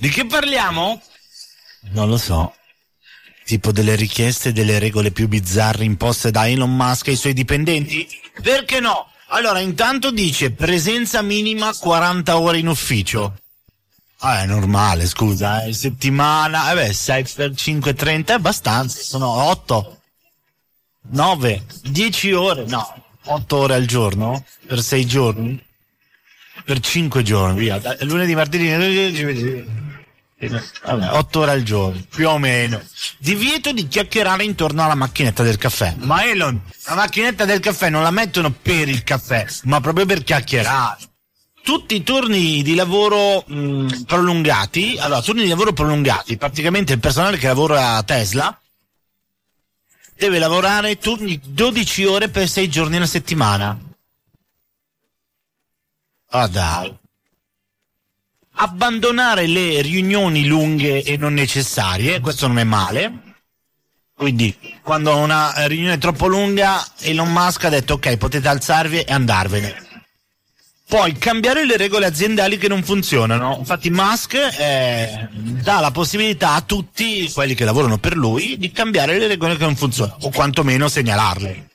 Di che parliamo? Non lo so. Tipo delle richieste e delle regole più bizzarre imposte da Elon Musk ai suoi dipendenti? Perché no? Allora, intanto dice presenza minima 40 ore in ufficio. Ah, è normale, scusa, è settimana, eh beh, 6 per 5, 30 è abbastanza, sono 8, 9, 10 ore, no, 8 ore al giorno per 6 giorni, per 5 giorni, via, lunedì, martedì, vabbè, 8 ore al giorno, più o meno. Divieto di chiacchierare intorno alla macchinetta del caffè. Ma Elon, la macchinetta del caffè non la mettono per il caffè, ma proprio per chiacchierare tutti i turni di lavoro mh, prolungati, allora turni di lavoro prolungati, praticamente il personale che lavora a Tesla deve lavorare turni 12 ore per 6 giorni alla settimana. Ah dai. Abbandonare le riunioni lunghe e non necessarie, questo non è male. Quindi, quando una riunione è troppo lunga, Elon Musk ha detto ok, potete alzarvi e andarvene. Poi cambiare le regole aziendali che non funzionano. Infatti Musk eh, dà la possibilità a tutti quelli che lavorano per lui di cambiare le regole che non funzionano, o quantomeno segnalarle.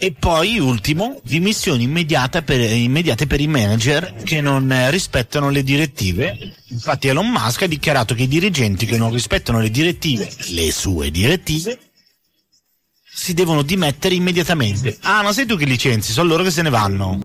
E poi, ultimo, dimissioni immediate per, immediate per i manager che non eh, rispettano le direttive. Infatti Elon Musk ha dichiarato che i dirigenti che non rispettano le direttive, le sue direttive, si devono dimettere immediatamente. Ah, ma sei tu che licenzi, sono loro che se ne vanno.